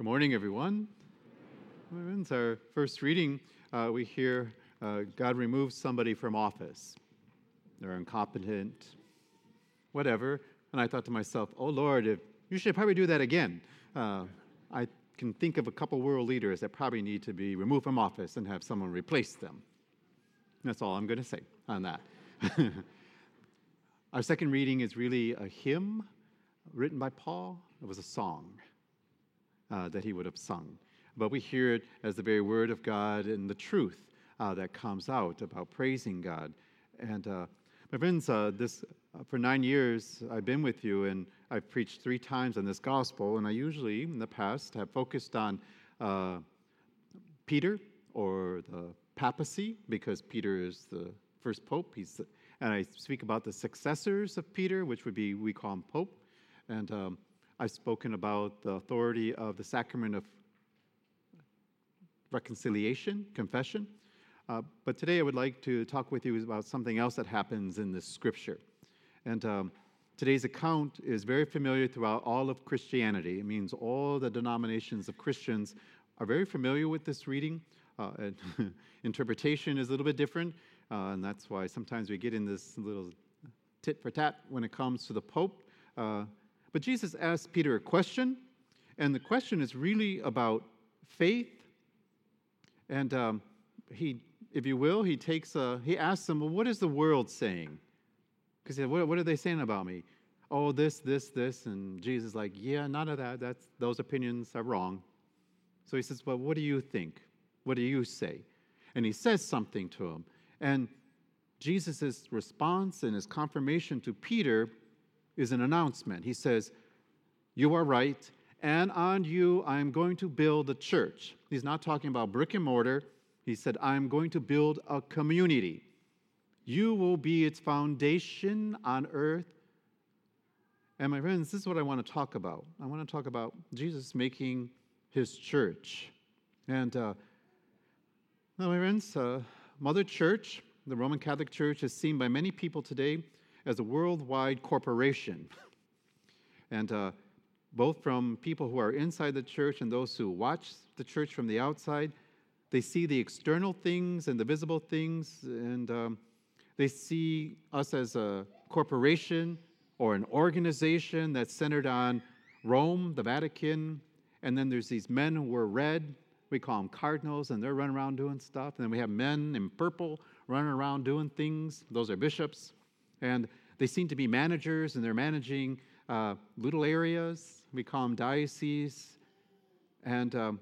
Good morning, everyone. It's our first reading. Uh, we hear uh, God removes somebody from office. They're incompetent, whatever. And I thought to myself, oh Lord, if, you should probably do that again. Uh, I can think of a couple world leaders that probably need to be removed from office and have someone replace them. That's all I'm going to say on that. Our second reading is really a hymn written by Paul. It was a song uh, that he would have sung. But we hear it as the very word of God and the truth uh, that comes out about praising God. And uh, my friends, uh, this uh, for nine years I've been with you, and I've preached three times on this gospel. And I usually, in the past, have focused on uh, Peter or the papacy because Peter is the first pope. He's and I speak about the successors of Peter, which would be we call him pope. And um, I've spoken about the authority of the sacrament of reconciliation, confession. Uh, but today I would like to talk with you about something else that happens in this scripture. And um, today's account is very familiar throughout all of Christianity. It means all the denominations of Christians are very familiar with this reading. Uh, interpretation is a little bit different, uh, and that's why sometimes we get in this little tit for tat when it comes to the Pope. Uh, but Jesus asked Peter a question, and the question is really about faith. And um, he, if you will, he takes a, he asks them, well, what is the world saying? Because he said, what, what are they saying about me? Oh, this, this, this. And Jesus is like, yeah, none of that. That's, those opinions are wrong. So he says, well, what do you think? What do you say? And he says something to him. And Jesus' response and his confirmation to Peter is an announcement. He says, You are right, and on you I am going to build a church. He's not talking about brick and mortar. He said, I'm going to build a community. You will be its foundation on earth. And my friends, this is what I want to talk about. I want to talk about Jesus making his church. And uh, now, my friends, uh, Mother Church, the Roman Catholic Church, is seen by many people today as a worldwide corporation. and uh, both from people who are inside the church and those who watch the church from the outside, they see the external things and the visible things, and um, they see us as a corporation or an organization that's centered on Rome, the Vatican, and then there's these men who wear red. We call them cardinals, and they're running around doing stuff. And then we have men in purple running around doing things. Those are bishops. And they seem to be managers and they're managing uh, little areas. We call them dioceses. And um,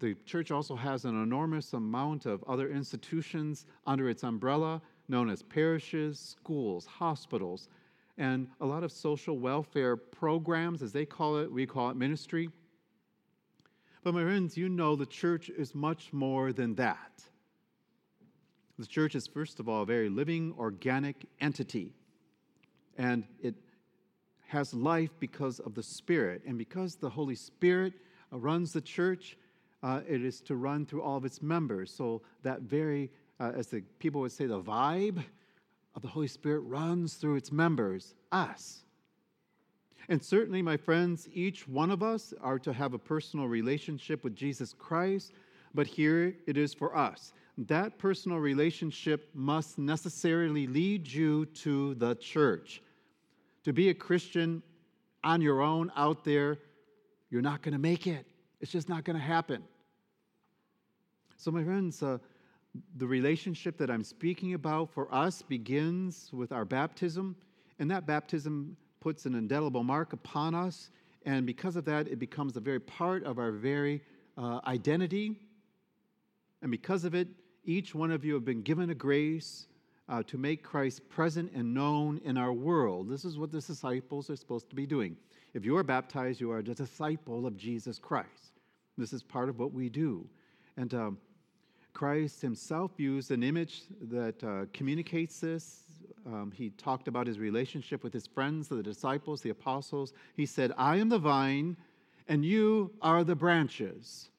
the church also has an enormous amount of other institutions under its umbrella, known as parishes, schools, hospitals, and a lot of social welfare programs, as they call it. We call it ministry. But, my friends, you know the church is much more than that. The church is, first of all, a very living, organic entity. And it has life because of the Spirit. And because the Holy Spirit uh, runs the church, uh, it is to run through all of its members. So that very, uh, as the people would say, the vibe of the Holy Spirit runs through its members, us. And certainly, my friends, each one of us are to have a personal relationship with Jesus Christ, but here it is for us that personal relationship must necessarily lead you to the church. To be a Christian on your own out there, you're not going to make it. It's just not going to happen. So, my friends, uh, the relationship that I'm speaking about for us begins with our baptism, and that baptism puts an indelible mark upon us. And because of that, it becomes a very part of our very uh, identity. And because of it, each one of you have been given a grace uh, to make Christ present and known in our world. This is what the disciples are supposed to be doing. If you are baptized, you are a disciple of Jesus Christ. This is part of what we do. And um, Christ himself used an image that uh, communicates this. Um, he talked about his relationship with his friends, the disciples, the apostles. He said, I am the vine, and you are the branches.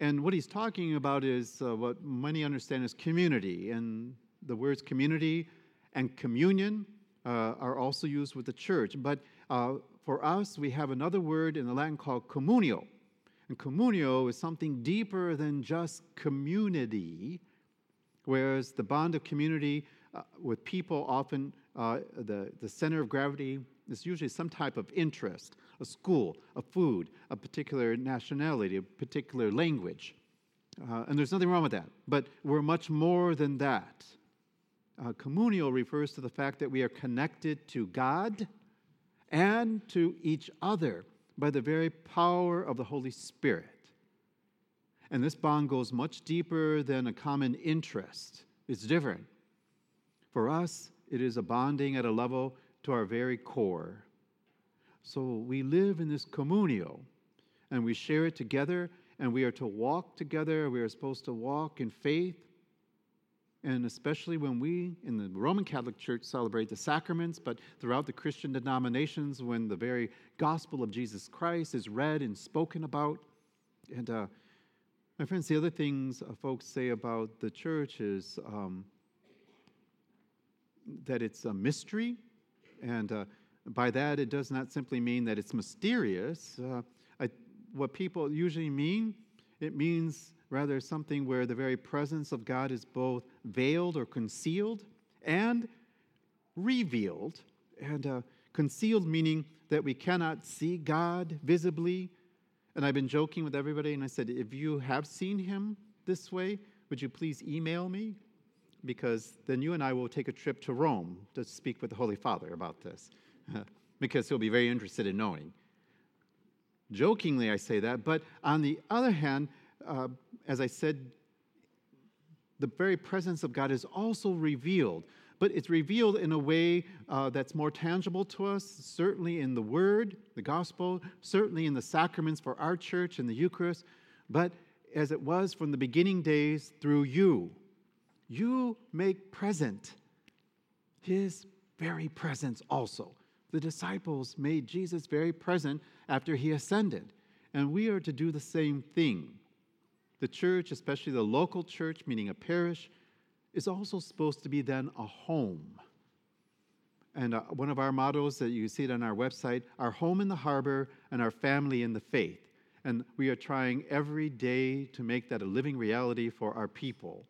And what he's talking about is uh, what many understand as community. And the words community and communion uh, are also used with the church. But uh, for us, we have another word in the Latin called communio. And communio is something deeper than just community, whereas the bond of community uh, with people often, uh, the, the center of gravity is usually some type of interest a school, a food, a particular nationality, a particular language. Uh, and there's nothing wrong with that. But we're much more than that. Uh, refers to the fact that we are connected to God and to each other by the very power of the Holy Spirit. And this bond goes much deeper than a common interest, it's different. For us, it is a bonding at a level to our very core. So we live in this communio and we share it together and we are to walk together. We are supposed to walk in faith. And especially when we in the Roman Catholic Church celebrate the sacraments, but throughout the Christian denominations, when the very gospel of Jesus Christ is read and spoken about. And uh, my friends, the other things uh, folks say about the church is um, that it's a mystery. And uh, by that, it does not simply mean that it's mysterious. Uh, I, what people usually mean, it means rather something where the very presence of God is both veiled or concealed and revealed. And uh, concealed meaning that we cannot see God visibly. And I've been joking with everybody, and I said, if you have seen him this way, would you please email me? Because then you and I will take a trip to Rome to speak with the Holy Father about this, because he'll be very interested in knowing. Jokingly, I say that, but on the other hand, uh, as I said, the very presence of God is also revealed, but it's revealed in a way uh, that's more tangible to us, certainly in the Word, the Gospel, certainly in the sacraments for our church and the Eucharist, but as it was from the beginning days through you. You make present His very presence also. The disciples made Jesus very present after He ascended, and we are to do the same thing. The church, especially the local church, meaning a parish, is also supposed to be then a home. And uh, one of our mottos that you see it on our website our home in the harbor and our family in the faith. And we are trying every day to make that a living reality for our people.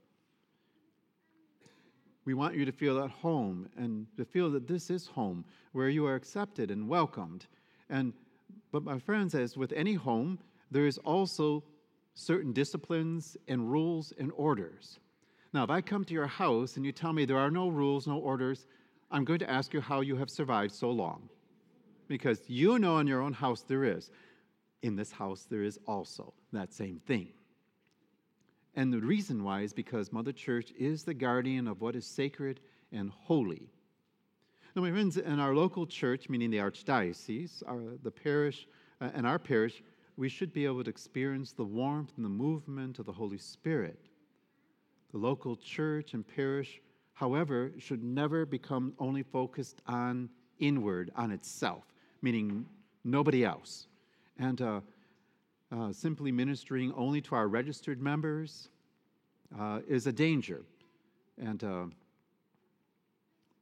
We want you to feel at home and to feel that this is home, where you are accepted and welcomed. And but my friends, as with any home, there is also certain disciplines and rules and orders. Now, if I come to your house and you tell me there are no rules, no orders, I'm going to ask you how you have survived so long. Because you know in your own house there is. In this house, there is also that same thing. And the reason why is because Mother Church is the guardian of what is sacred and holy. Now, my friends, in our local church, meaning the archdiocese, our, the parish, uh, and our parish, we should be able to experience the warmth and the movement of the Holy Spirit. The local church and parish, however, should never become only focused on inward, on itself, meaning nobody else. And uh, uh, simply ministering only to our registered members uh, is a danger. And uh,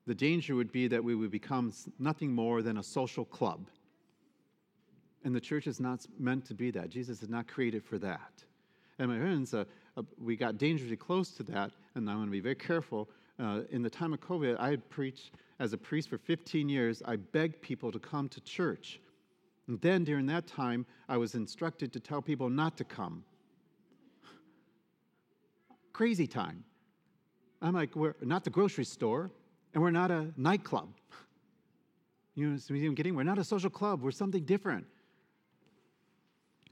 the danger would be that we would become nothing more than a social club and the church is not meant to be that. Jesus is not created for that. And my friends, uh, uh, we got dangerously close to that, and I want to be very careful. Uh, in the time of COVID, I preached as a priest for 15 years. I begged people to come to church. And then during that time, I was instructed to tell people not to come. Crazy time. I'm like, we're not the grocery store, and we're not a nightclub. You know, so I'm getting, we're not a social club, we're something different.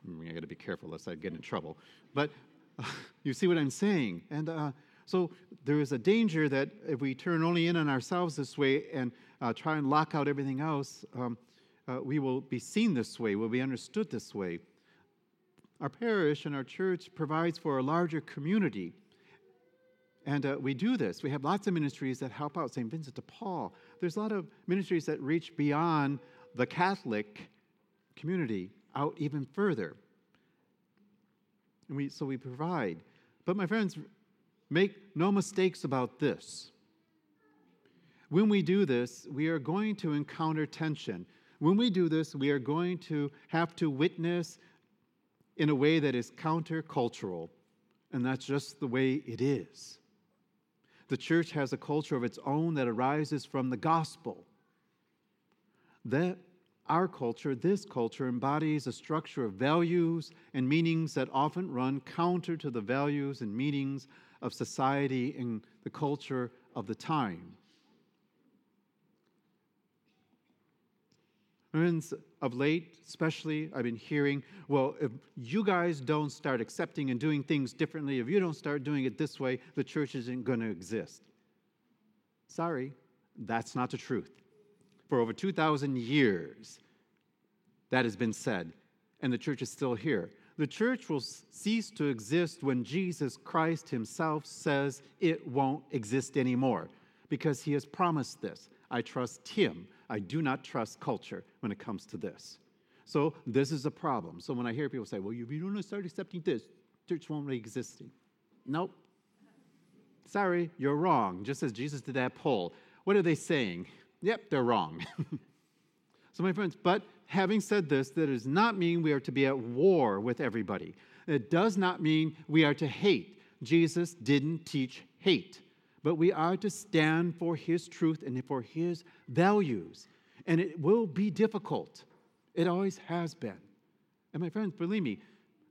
I got to be careful lest I get in trouble. But you see what I'm saying? And uh, so there is a danger that if we turn only in on ourselves this way and uh, try and lock out everything else, um, uh, we will be seen this way, we'll be understood this way. Our parish and our church provides for a larger community. And uh, we do this. We have lots of ministries that help out St. Vincent de Paul. There's a lot of ministries that reach beyond the Catholic community out even further. And we, so we provide. But my friends, make no mistakes about this. When we do this, we are going to encounter tension. When we do this, we are going to have to witness in a way that is countercultural, and that's just the way it is. The church has a culture of its own that arises from the gospel. That our culture, this culture, embodies a structure of values and meanings that often run counter to the values and meanings of society and the culture of the time. Friends, of late, especially, I've been hearing, well, if you guys don't start accepting and doing things differently, if you don't start doing it this way, the church isn't going to exist. Sorry, that's not the truth. For over 2,000 years, that has been said, and the church is still here. The church will cease to exist when Jesus Christ himself says it won't exist anymore because he has promised this. I trust him. I do not trust culture when it comes to this. So this is a problem. So when I hear people say, well, if you don't start accepting this, church won't be existing. Nope. Sorry, you're wrong. Just as Jesus did that poll. What are they saying? Yep, they're wrong. so, my friends, but having said this, that does not mean we are to be at war with everybody. It does not mean we are to hate. Jesus didn't teach hate but we are to stand for His truth and for His values. And it will be difficult. It always has been. And my friends, believe me,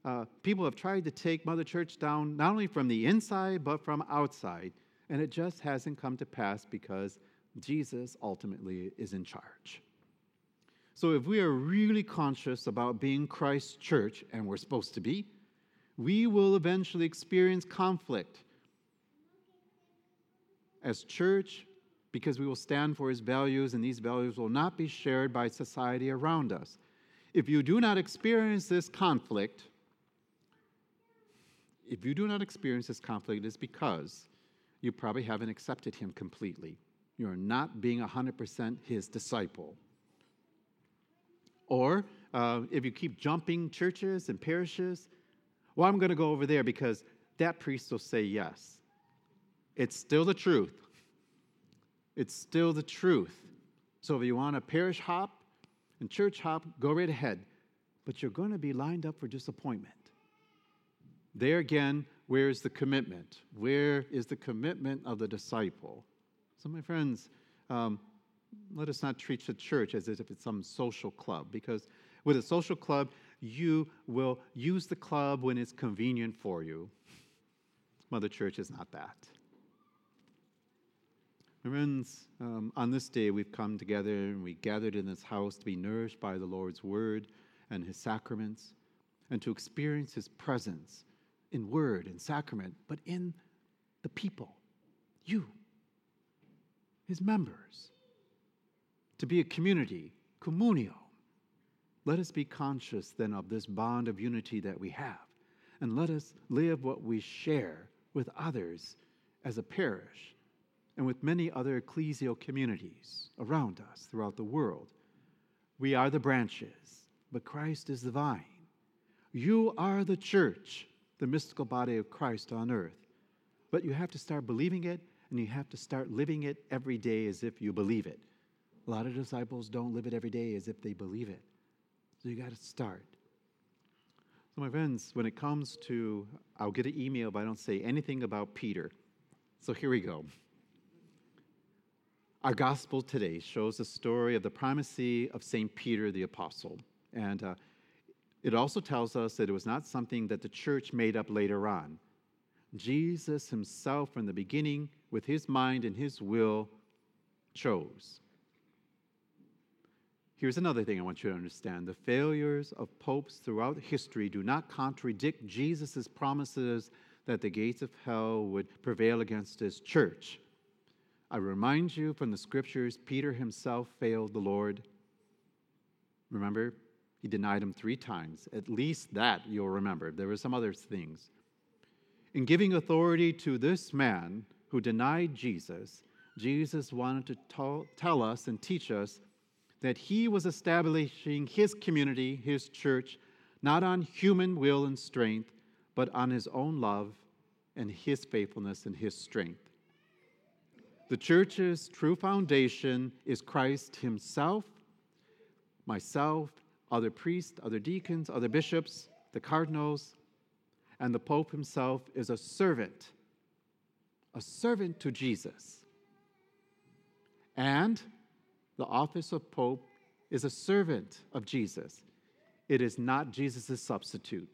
uh, people have tried to take Mother Church down not only from the inside, but from outside. And it just hasn't come to pass because Jesus ultimately is in charge. So if we are really conscious about being Christ's church, and we're supposed to be, we will eventually experience conflict as church because we will stand for his values, and these values will not be shared by society around us. If you do not experience this conflict, if you do not experience this conflict, it is because you probably haven't accepted him completely. You're not being 100% his disciple. Or uh, if you keep jumping churches and parishes, well, I'm going to go over there because that priest will say yes. It's still the truth. It's still the truth. So if you want a parish hop and church hop, go right ahead. But you're going to be lined up for disappointment. There again, where is the commitment? Where is the commitment of the disciple? So, my friends, um, let us not treat the church as if it's some social club, because with a social club, you will use the club when it's convenient for you. Mother Church is not that. My Friends, um, on this day we've come together and we gathered in this house to be nourished by the Lord's word and his sacraments and to experience his presence in word and sacrament, but in the people, you, his members, to be a community, communio. Let us be conscious then of this bond of unity that we have, and let us live what we share with others as a parish and with many other ecclesial communities around us throughout the world. We are the branches, but Christ is the vine. You are the church, the mystical body of Christ on earth. But you have to start believing it, and you have to start living it every day as if you believe it. A lot of disciples don't live it every day as if they believe it. So you got to start. So, my friends, when it comes to, I'll get an email, but I don't say anything about Peter. So here we go. Our gospel today shows the story of the primacy of St. Peter the Apostle. And uh, it also tells us that it was not something that the church made up later on. Jesus himself, from the beginning, with his mind and his will, chose. Here's another thing I want you to understand the failures of popes throughout history do not contradict Jesus' promises that the gates of hell would prevail against his church. I remind you from the scriptures, Peter himself failed the Lord. Remember, he denied him three times. At least that you'll remember. There were some other things. In giving authority to this man who denied Jesus, Jesus wanted to tell us and teach us that he was establishing his community, his church, not on human will and strength, but on his own love and his faithfulness and his strength. The church's true foundation is Christ Himself, myself, other priests, other deacons, other bishops, the cardinals, and the Pope himself is a servant, a servant to Jesus. And the office of Pope is a servant of Jesus. It is not Jesus' substitute.